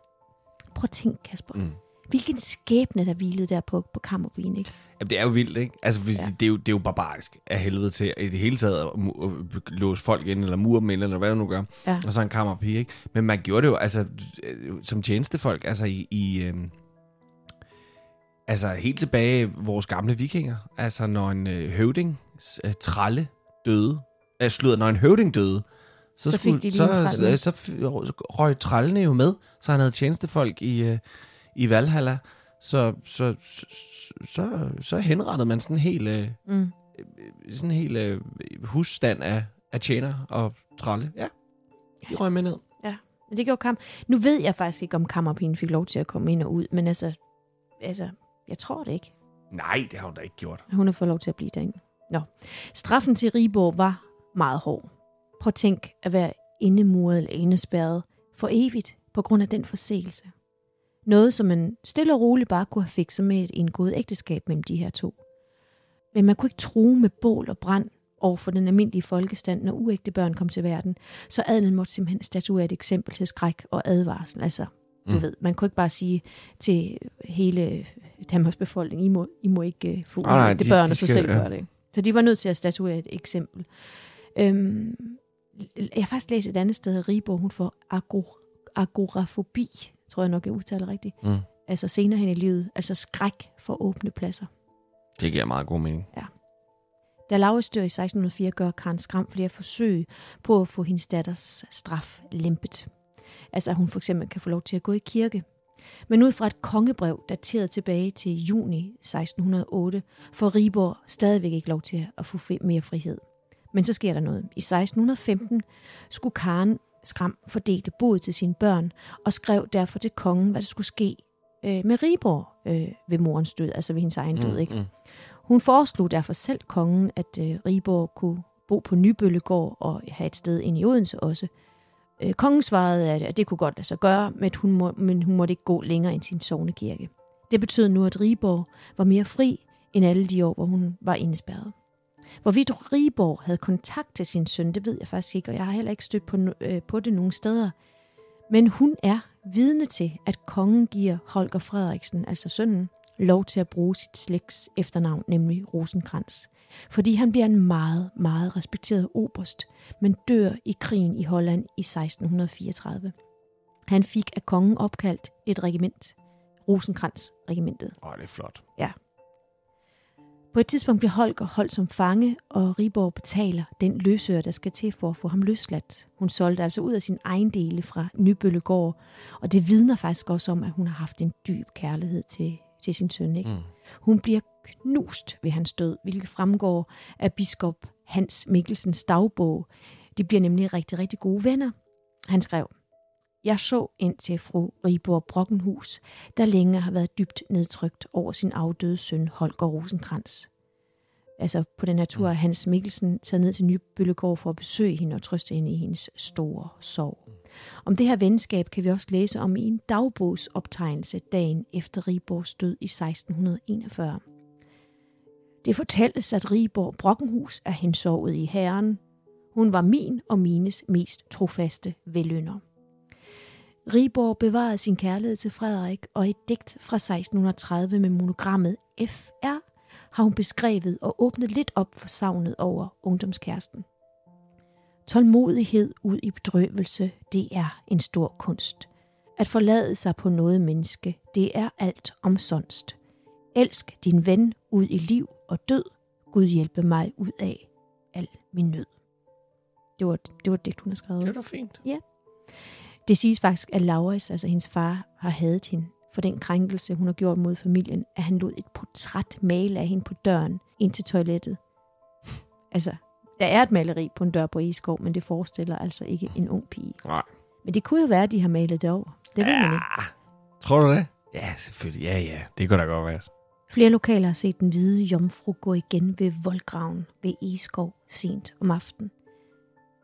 Prøv at tænke, Kasper. Mm. Hvilken skæbne, der hvilede der på, på kammerpigen, ikke? Jamen, det er jo vildt, ikke? Altså, ja. Det, er jo, det er jo barbarisk af helvede til i det hele taget at at låse folk ind, eller mure dem ind, eller hvad du nu gør. Ja. Og så en kammerpige, ikke? Men man gjorde det jo, altså, øh, som tjenestefolk, altså i... i øhm, altså, helt tilbage vores gamle vikinger. Altså, når en øh, høvding, øh, tralle, døde. Øh, slutter, når en høvding døde, så, Så lige så, så, så f- røg trallene jo med, så han havde tjenestefolk i, øh, i Valhalla. Så, så, så, så, så henrettede man sådan en hel, øh, Mm. sådan en hel øh, husstand af, af tjener og tralle. Ja, de røg med ned. Men det gjorde kamp. Nu ved jeg faktisk ikke, om kammerpigen fik lov til at komme ind og ud, men altså, altså jeg tror det ikke. Nej, det har hun da ikke gjort. Hun har fået lov til at blive derinde. Nå. Straffen til Riborg var meget hård. Prøv at tænk at være indemuret eller indespærret for evigt på grund af den forseelse. Noget, som man stille og roligt bare kunne have fikset med et indgået ægteskab mellem de her to. Men man kunne ikke true med bål og brand over for den almindelige folkestand, når uægte børn kom til verden. Så adelen måtte simpelthen statuere et eksempel til skræk og advarsel. Altså, du Mm. ved, man kunne ikke bare sige til hele Danmarks befolkning, I må, I må ikke uh, få Nej, nej, det de- børn de og så skal- selv ja. gøre det. Så de var nødt til at statuere et eksempel. Øhm, jeg har faktisk læst et andet sted, at Rigborg, hun får agor, agorafobi, tror jeg nok, jeg udtaler rigtigt. Mm. Altså senere hen i livet, altså skræk for åbne pladser. Det giver meget god mening. Da Laurits dør i 1604, gør Karen Skram flere forsøg på at få hendes datters straf lempet. Altså at hun for eksempel kan få lov til at gå i kirke. Men ud fra et kongebrev, dateret tilbage til juni 1608, får Riborg stadigvæk ikke lov til at få mere frihed. Men så sker der noget. I 1615 skulle Karen Skram fordele bod til sine børn, og skrev derfor til kongen, hvad der skulle ske øh, med Riborg øh, ved morens død, altså ved hendes egen død. Ikke? Mm. Hun foreslog derfor selv kongen, at øh, Rigborg kunne bo på Nybøllegård og have et sted ind i Odense også. Øh, kongen svarede, at, at det kunne godt lade sig gøre, men hun, må, men hun måtte ikke gå længere end sin sovnekirke. Det betød nu, at Riborg var mere fri end alle de år, hvor hun var indespærret. Hvorvidt Riborg havde kontakt til sin søn, det ved jeg faktisk ikke, og jeg har heller ikke stødt på, øh, på det nogen steder. Men hun er vidne til, at kongen giver Holger Frederiksen, altså sønnen, lov til at bruge sit slægts efternavn, nemlig Rosenkrantz. Fordi han bliver en meget, meget respekteret oberst, men dør i krigen i Holland i 1634. Han fik af kongen opkaldt et regiment, Rosenkrantz-regimentet. Åh, det er flot. På et tidspunkt bliver Holger holdt som fange, og Riborg betaler den løsør, der skal til for at få ham løsladt. Hun solgte altså ud af sin egen dele fra Nybøllegård, og det vidner faktisk også om, at hun har haft en dyb kærlighed til, til sin søn. Ikke? Mm. Hun bliver knust ved hans død, hvilket fremgår af biskop Hans Mikkelsens dagbog. De bliver nemlig rigtig, rigtig gode venner. Han skrev, Jeg så ind til fru Riborg Brockenhus, der længe har været dybt nedtrykt over sin afdøde søn Holger Rosenkrantz. Altså på den her tur er Hans Mikkelsen taget ned til Nybøllegård for at besøge hende og trøste hende i hendes store sorg. Om det her venskab kan vi også læse om i en dagbogsoptegnelse dagen efter Riborgs død i 1641. Det fortælles, at Riborg Brockenhus er hensovet i herren. Hun var min og mines mest trofaste velønder. Riborg bevarede sin kærlighed til Frederik, og et digt fra 1630 med monogrammet FR har hun beskrevet og åbnet lidt op for savnet over ungdomskæresten. Tålmodighed ud i bedrøvelse, det er en stor kunst. At forlade sig på noget menneske, det er alt omsonst. Elsk din ven ud i liv og død. Gud hjælpe mig ud af al min nød. Det var, det var digt, hun har skrevet. Det da fint. Det siges faktisk, at Lauris, altså hendes far, har hadet hende for den krænkelse, hun har gjort mod familien, at han lod et portræt male af hende på døren ind til toilettet. Altså, der er et maleri på en dør på Egeskov, men det forestiller altså ikke en ung pige. Nej. Men det kunne jo være, at de har malet det over. Det ved man ikke. Tror du det? Ja, selvfølgelig. Ja, ja. Det kunne da godt være. Flere lokaler har set den hvide jomfru gå igen ved voldgraven ved Egeskov sent om aftenen.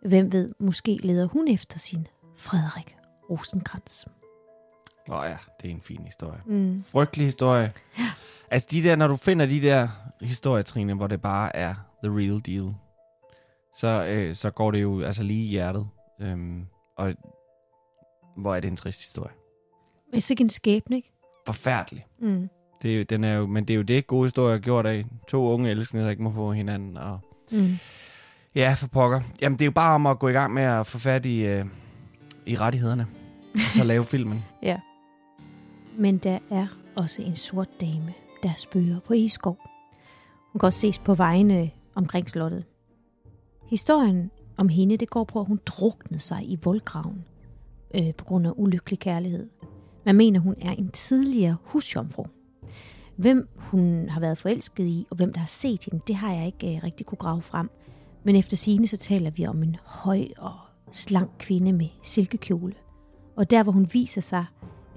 Hvem ved, måske leder hun efter sin Frederik Rosenkrantz. Nå ja, det er en fin historie. Mm. Frygtelig historie. Altså de der, når du finder de der historier, Trine, hvor det bare er the real deal, så, øh, så går det jo altså lige i hjertet. Øhm, og hvor er det en trist historie. Men sikkert en skæbne, ikke? Forfærdelig. Mm. Det er, den er jo, men det er jo det, gode historier er gjort af. To unge elskende, der ikke må få hinanden. Og Mm. ja, for pokker. Jamen, det er jo bare om at gå i gang med at få fat i, øh, i rettighederne. Og så lave filmen. Men der er også en sort dame, der spørger på Iskov. Hun kan også ses på vejene omkring slottet. Historien om hende, det går på, at hun druknede sig i voldgraven øh, på grund af ulykkelig kærlighed. Man mener, hun er en tidligere husjomfru. Hvem hun har været forelsket i, og hvem der har set hende, det har jeg ikke øh, rigtig kunne grave frem. Men efter sine så taler vi om en høj og slank kvinde med silkekjole. Og der, hvor hun viser sig,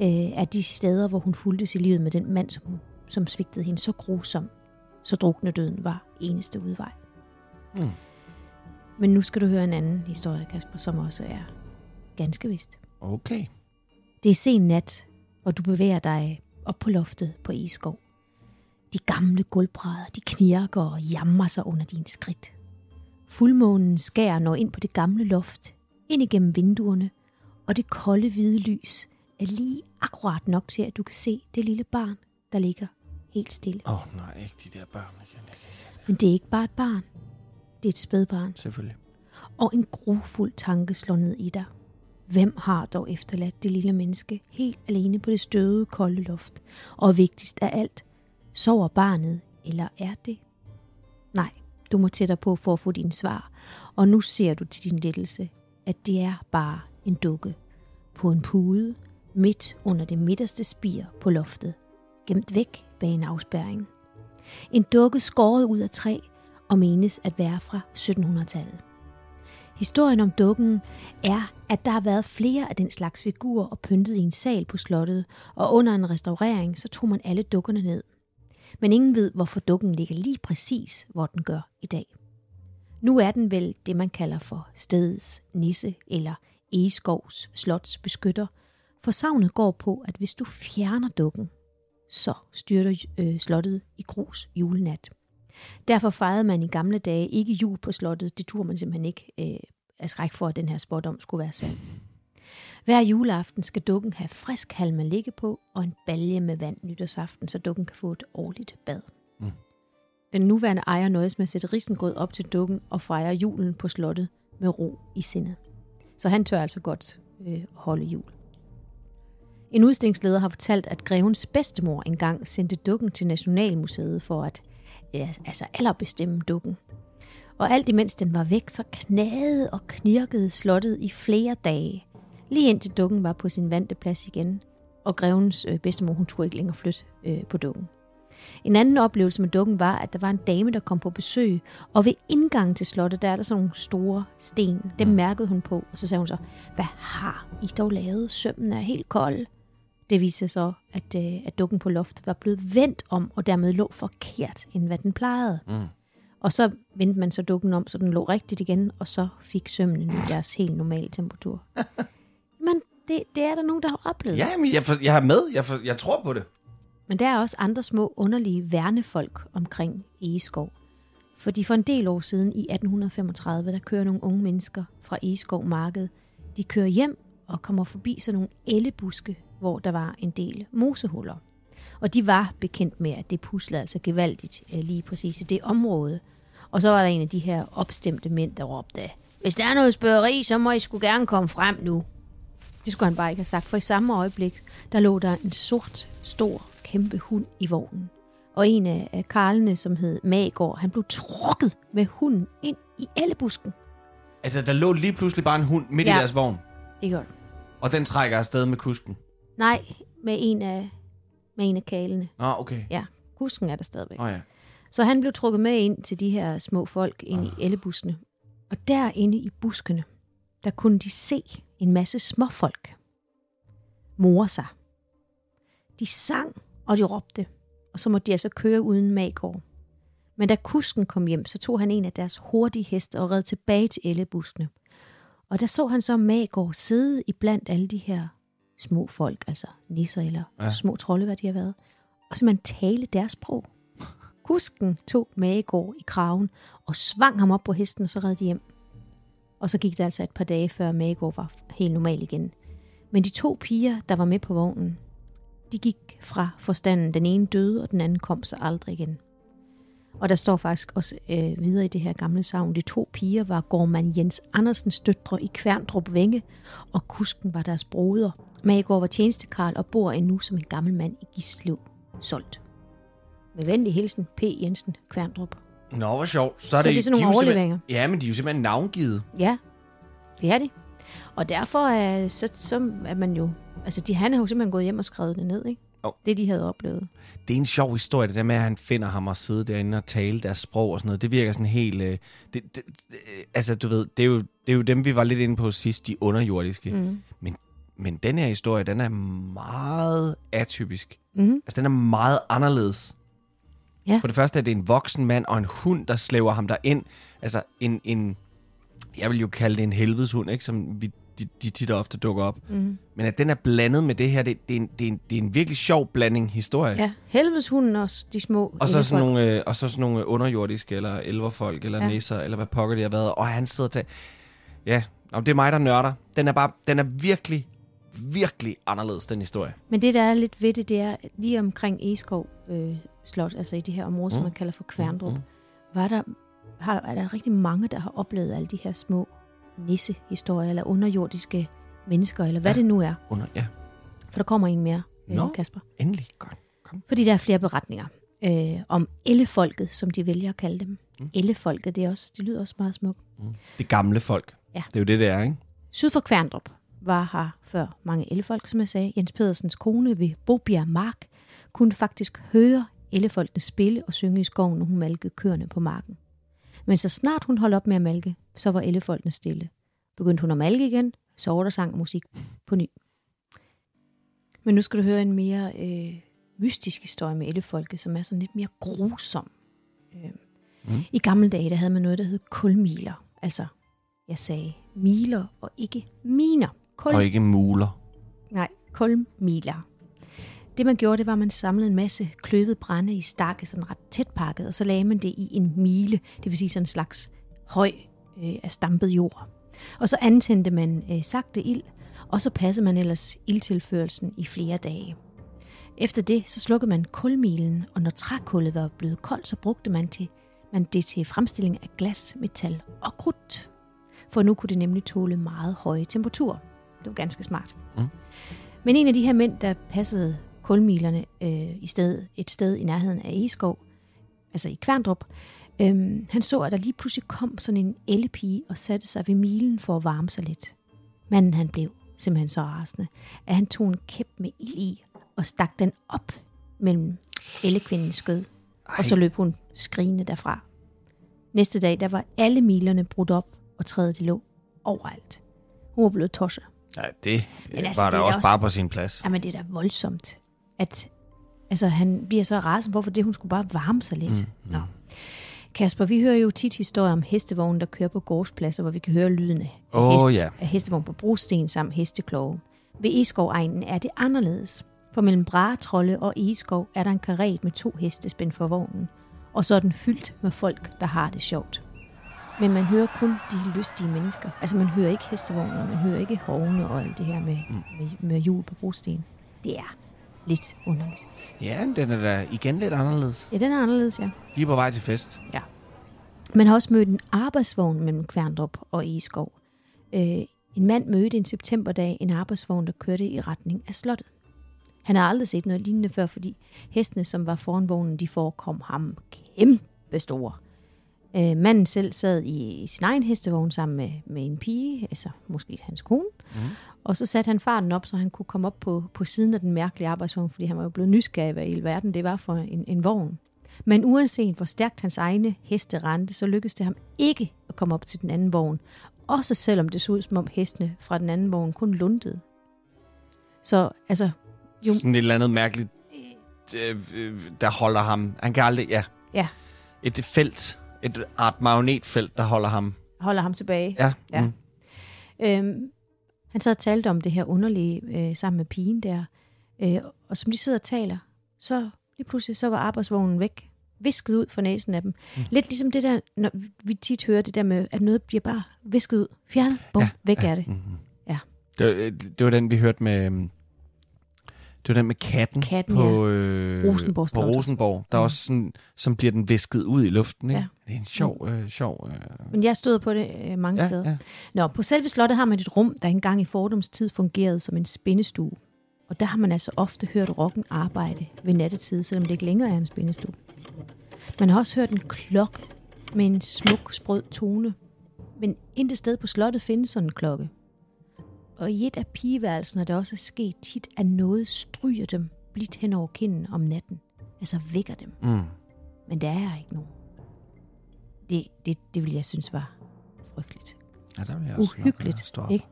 øh, er de steder, hvor hun fulgtes i livet med den mand, som, som svigtede hende så grusom, så drukne døden var eneste udvej. Mm. Men nu skal du høre en anden historie, Kasper, som også er ganske vist. Okay. Det er sen nat, og du bevæger dig op på loftet på Egeskov. De gamle gulvbrædder, de knirker og jammer sig under din skridt. Fuldmånen skærer når ind på det gamle loft, ind igennem vinduerne, og det kolde hvide lys er lige akkurat nok til, at du kan se det lille barn, der ligger helt stille. Åh, oh, nej, ikke de der børn igen. Jeg kan- Men det er ikke bare et barn. Det er et spædbarn. Selvfølgelig. og en grufuld tanke slår ned i dig. Hvem har dog efterladt det lille menneske helt alene på det støde, kolde loft? Og vigtigst af alt, sover barnet, eller er det? Nej, du må tættere på for at få din svar, og nu ser du til din lettelse, at det er bare en dukke på en pude midt under det midterste spir på loftet, gemt væk bag en afspærring. En dukke skåret ud af træ og menes at være fra 1700-tallet. Historien om dukken er, at der har været flere af den slags figurer og pyntet i en sal på slottet, og under en restaurering, så tog man alle dukkerne ned. Men ingen ved, hvorfor dukken ligger lige præcis, hvor den gør i dag. Nu er den vel det, man kalder for stedets nisse eller Egeskovs slots beskytter, for savnet går på, at hvis du fjerner dukken, så styrter øh, slottet i grus julenat. Derfor fejrede man i gamle dage ikke jul på slottet. Det turde man simpelthen ikke øh, af skræk for, at den her spådom skulle være sand. Hver juleaften skal dukken have frisk halm at ligge på, og en balje med vand nytårsaften, så dukken kan få et årligt bad. Mm. Den nuværende ejer nøjes med at sætte risengrød op til dukken og fejre julen på slottet med ro i sindet. Så han tør altså godt øh, holde jul. En udstillingsleder har fortalt, at grevens bedstemor engang sendte dukken til Nationalmuseet for at ja, altså allerbestemme dukken. Og alt imens den var væk, så knagede og knirkede slottet i flere dage. Lige indtil dukken var på sin vante plads igen, og grevens øh, bedstemor, hun turde ikke længere flytte øh, på dukken. En anden oplevelse med dukken var, at der var en dame, der kom på besøg, og ved indgangen til slottet, der er der sådan nogle store sten. Dem mærkede hun på, og så sagde hun så, hvad har I dog lavet? Sømmen er helt kold. Det viste sig så, at, øh, at dukken på loftet var blevet vendt om, og dermed lå forkert, end hvad den plejede. Mm. Og så vendte man så dukken om, så den lå rigtigt igen, og så fik sømmene nu deres helt normale temperatur. Men det, det er der nogen, der har oplevet. Ja, men jeg, for, jeg er med. Jeg, for, jeg tror på det. Men der er også andre små underlige værnefolk omkring Egeskov. Fordi for en del år siden, i 1835, der kører nogle unge mennesker fra Egeskov Marked. De kører hjem og kommer forbi sådan nogle ellebuske, hvor der var en del mosehuller. Og de var bekendt med, at det puslede altså gevaldigt øh, lige præcis i det område. Og så var der en af de her opstemte mænd, der råbte, hvis der er noget spørgeri, så må I skulle gerne komme frem nu. Det skulle han bare ikke have sagt, for i samme øjeblik, der lå der en sort, stor, kæmpe hund i vognen. Og en af karlene, som hed Magård, han blev trukket med hunden ind i ellebusken. Altså, der lå lige pludselig bare en hund midt Ja. i deres vogn, Det gjorde og den trækker afsted med kusken. Nej, med en af, med en af kalene. Nå, okay. Ja, kusken er der stadigvæk. Oh, ja. Så han blev trukket med ind til de her små folk ind i ellebuskene. Og derinde i buskene, der kunne de se en masse småfolk more sig. De sang, og de råbte, og så måtte de altså køre uden magård. Men da kusken kom hjem, så tog han en af deres hurtige heste og red tilbage til ellebuskene. Og der så han så Magård sidde i blandt alle de her små folk, altså nisser eller Ja. små trolde, hvad de har været, og simpelthen tale deres sprog. Kusken tog Magegård i kraven og svang ham op på hesten, og så red de hjem. Og så gik det altså et par dage, før Magegård var helt normal igen. Men de to piger, der var med på vognen, de gik fra forstanden. Den ene døde, og den anden kom så aldrig igen. Og der står faktisk også øh, videre i det her gamle savn, de to piger var gårdmand Jens Andersens døtre i Kværndrup Vænge, og kusken var deres broder. Magegård var tjenestekarl og bor endnu som en gammel mand i Gislev, solgt. Med venlig hilsen, P. Jensen, Kværndrup. Nå, hvor sjovt. Så er, Så det er sådan nogle de overleveringer. Ja, men de er jo simpelthen navngivet. Ja, det er de. Og derfor er, så, så er man jo... Altså, de, han har jo simpelthen gået hjem og skrevet det ned, ikke? Jo. Det, de havde oplevet. Det er en sjov historie, det der med, at han finder ham og sidde derinde og tale deres sprog og sådan noget. Det virker sådan helt... Øh, det, det, det, altså, du ved, det er, jo, det er jo dem, vi var lidt inde på sidst, de underjordiske. Mm. Men, men den her historie, den er meget atypisk. Mm. Altså, den er meget anderledes. Ja. For det første er det en voksen mand og en hund, der slæver ham derind. Altså, en, en... Jeg vil jo kalde det en helvedeshund, ikke? Som vi, de, de tit og ofte dukker op. Mm. Men at den er blandet med det her, det, det, er, en, det, er, en, det er en virkelig sjov blanding historie. Ja, helvedeshunden og de små Og så, sådan nogle, øh, og så sådan nogle underjordiske, eller elverfolk, eller. Ja. nisser, eller hvad pokker det har været. Og han sidder til... Ja, Nå, det er mig, der nørder. Den er bare, den er virkelig, virkelig anderledes, den historie. Men det, der er lidt ved det, det er lige omkring Eskov øh, Slot, altså i det her område, mm. som man kalder for Kværndrup, Mm, mm. var der, har, er der rigtig mange, der har oplevet alle de her små nissehistorier, eller underjordiske mennesker, eller hvad Ja. det nu er. Under, ja, For der kommer en mere, øh, Nå. Kasper. endelig. Godt. Kom. Fordi der er flere beretninger øh, om ellefolket, som de vælger at kalde dem. Mm. Ellefolket, det, er også, det lyder også meget smukt. Mm. Det gamle folk. Ja. Det er jo det, det er, ikke? Syd for Kværndrup var her før mange ellefolk, som jeg sagde. Jens Pedersens kone ved Bobjerg Mark kunne faktisk høre ellefolkene spille og synge i skoven, når hun malkede køerne på marken. Men så snart hun holdt op med at malke, så var ellefolkene stille. Begyndte hun at malke igen, så var der sang musik på ny. Men nu skal du høre en mere øh, mystisk historie med ellefolket, som er sådan lidt mere grusom. Øh, mm. I gamle dage, der havde man noget, der hed kulmiler. Altså, jeg sagde miler og ikke miner. Kul, Og ikke muler. Nej, kulmiler. Det man gjorde, det var, at man samlede en masse kløvet brænde i stakke, sådan ret tæt pakket, og så lagde man det i en mile, det vil sige sådan en slags høj øh, af stampet jord. Og så antændte man øh, sagte ild, og så passede man ellers ildtilførelsen i flere dage. Efter det, så slukkede man kulmilen, og når trækullet var blevet koldt, så brugte man, til, man det til fremstilling af glas, metal og krudt. For nu kunne det nemlig tåle meget høje temperaturer. Det var ganske smart. Mm. Men en af de her mænd, der passede kulmilerne øh, i sted, et sted i nærheden af Egeskov, altså i Kværndrup, øh, han så, at der lige pludselig kom sådan en ellepige og satte sig ved milen for at varme sig lidt. Manden han blev simpelthen så rasende, at han tog en kæp med ild i og stak den op mellem ellekvindens skød. Ej. Og så løb hun skrigende derfra. Næste dag, der var alle milerne brudt op, og træet det lå overalt. Hun var blevet tosset. Ja, det men altså, var da også, også bare på sin plads. Jamen, det er da voldsomt, at altså, han bliver så rasende. Hvorfor det? Hun skulle bare varme sig lidt. Mm, mm. Nå. Kasper, vi hører jo tit historier om hestevognen, der kører på gårdspladser, hvor vi kan høre lyden af, oh, hest, ja. af hestevogn på brosten samt hestekloge. Ved Eskov-egnen er det anderledes. For mellem Bragetrolde og Eskov er der en karet med to heste spændt for vognen, og så er den fyldt med folk, der har det sjovt. Men man hører kun de lystige mennesker. Altså man hører ikke hestevogner, man hører ikke hovne og alt det her med, mm. med, med hjul på brosten. Det er lidt underligt. Ja, den er da igen lidt anderledes. Ja, den er anderledes, ja. De er på vej til fest. Ja. Man har også mødt en arbejdsvogn mellem Kværndrup og Egeskov. Øh, en mand mødte en septemberdag en arbejdsvogn, der kørte i retning af slottet. Han har aldrig set noget lignende før, fordi hestene, som var foran vognen, de forekom ham kæmpe store. Øh, manden selv sad i, i sin egen hestevogn sammen med, med en pige, altså måske hans kone. Mm. Og så satte han farten op, så han kunne komme op på, på siden af den mærkelige arbejdsvogn, fordi han var jo blevet nysgerrig, hvad i verden det var for en, en vogn. Men uanset hvor stærkt hans egne heste rendte, så lykkedes det ham ikke at komme op til den anden vogn. Også selvom det så ud, som om hestene fra den anden vogn kun lundede. Så altså... Jo, Sådan et eller andet mærkeligt, øh, øh, der holder ham... Han kan aldrig... Ja. ja. Et felt, et art magnetfelt, der holder ham... Holder ham tilbage. Ja. ja. Mm. Øhm, han så talte om det her underlige øh, sammen med pigen der. Øh, og som de sidder og taler, så lige pludselig så var arbejdsvognen væk. Visket ud fra næsen af dem. Mm. Lidt ligesom det der, når vi tit hører det der med, at noget bliver bare visket ud. Fjernet, bum, ja, væk ja, er det. Mm-hmm. Ja. Det, var, det var den, vi hørte med... Det var den med katten, katten på, øh, Rosenborg, på Rosenborg. Der mm. også sådan, som bliver den visket ud i luften. Ikke? Ja. Det er en sjov... Øh, sjov øh... Men jeg stod på det øh, mange ja, steder. Ja. Nå, på selve slottet har man et rum, der engang i fordomstid fungerede som en spændestue. Og der har man altså ofte hørt rocken arbejde ved nattetid, selvom det ikke længere er en spændestue. Man har også hørt en klokke med en smuk, sprød tone. Men intet sted på slottet findes sådan en klokke. Og i et af pigeværelserne er det også sket tit, at noget stryger dem blidt hen over kinden om natten. Altså vækker dem. Mm. Men der er ikke nogen. Det, det, det vil jeg synes var frygteligt. Ja, der vil jeg også Uhyggeligt, ikke?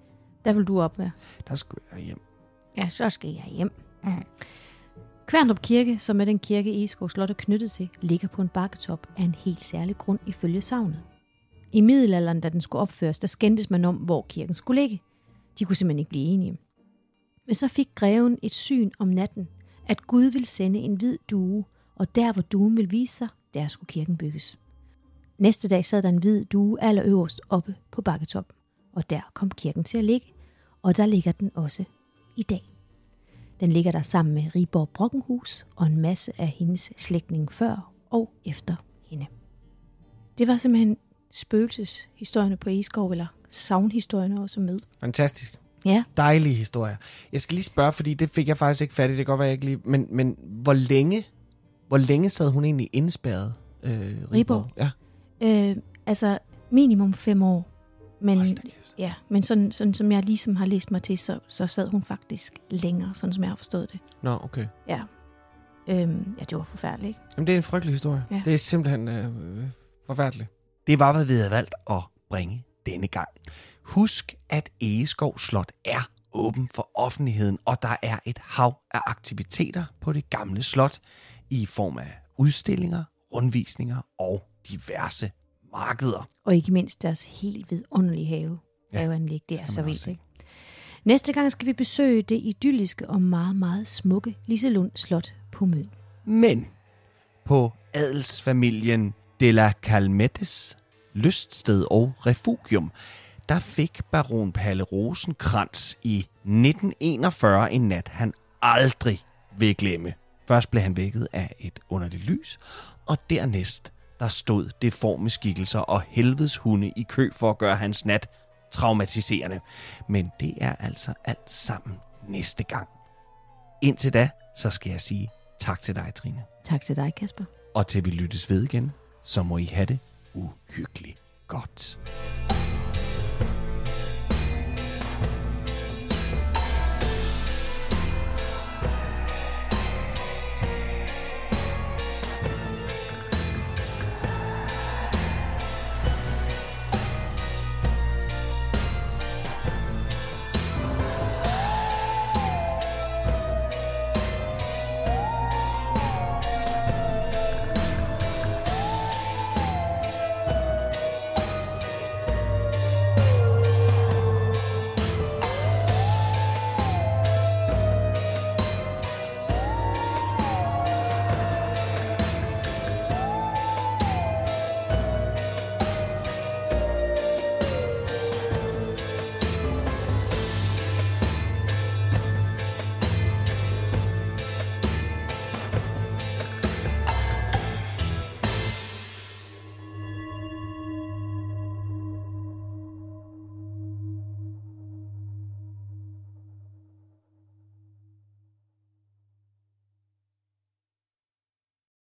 Der vil du op være. Der skal jeg hjem. Ja, så skal jeg hjem. Mm. Kværndrup Kirke, som er den kirke, Eskov Slot er knyttet til, ligger på en bakketop af en helt særlig grund ifølge savnet. I middelalderen, da den skulle opføres, der skændtes man om, hvor kirken skulle ligge. De kunne simpelthen ikke blive enige. Men så fik greven et syn om natten, at Gud ville sende en hvid due, og der hvor duen ville vise sig, der skulle kirken bygges. Næste dag sad der en hvid due allerøverst oppe på bakketoppen, og der kom kirken til at ligge, og der ligger den også i dag. Den ligger der sammen med Riborg Brokkenhus og en masse af hendes slægtning før og efter hende. Det var simpelthen spøgelseshistorierne på Eskov, eller savnhistorierne også med. Fantastisk. Ja. Dejlige historier. Jeg skal lige spørge, fordi det fik jeg faktisk ikke fat i, det kan godt være, jeg ikke lige... Men, men hvor længe, hvor længe sad hun egentlig indespærret, øh, Riborg? Riborg? Ja. Øh, altså minimum fem år. Men, ja, men sådan, sådan som jeg ligesom har læst mig til, så, så sad hun faktisk længere, sådan som jeg har forstået det. Nå, okay. Ja. Øhm, ja, det var forfærdeligt, ikke? Jamen, det er en frygtelig historie. Ja. Det er simpelthen øh, forfærdeligt. Det var, hvad vi havde valgt at bringe denne gang. Husk, at Egeskov Slot er åben for offentligheden, og der er et hav af aktiviteter på det gamle slot i form af udstillinger, rundvisninger og diverse markeder. Og ikke mindst deres helt vidunderlige have. Ja, haveanlæg, det er så vildt? Næste gang skal vi besøge det idylliske og meget, meget smukke Liselund Slot på Møn. Men på adelsfamilien de la Calmettes lyststed og refugium, der fik baron Palle Rosenkrantz i 1941 en nat, han aldrig vil glemme. Først blev han vækket af et underligt lys, og dernæst der stod deforme skikkelser og helvedes hunde i kø for at gøre hans nat traumatiserende. Men det er altså alt sammen næste gang. Indtil da, så skal jeg sige tak til dig, Trine. Tak til dig, Kasper. Og til vi lyttes ved igen, så må I have det uhyggeligt godt.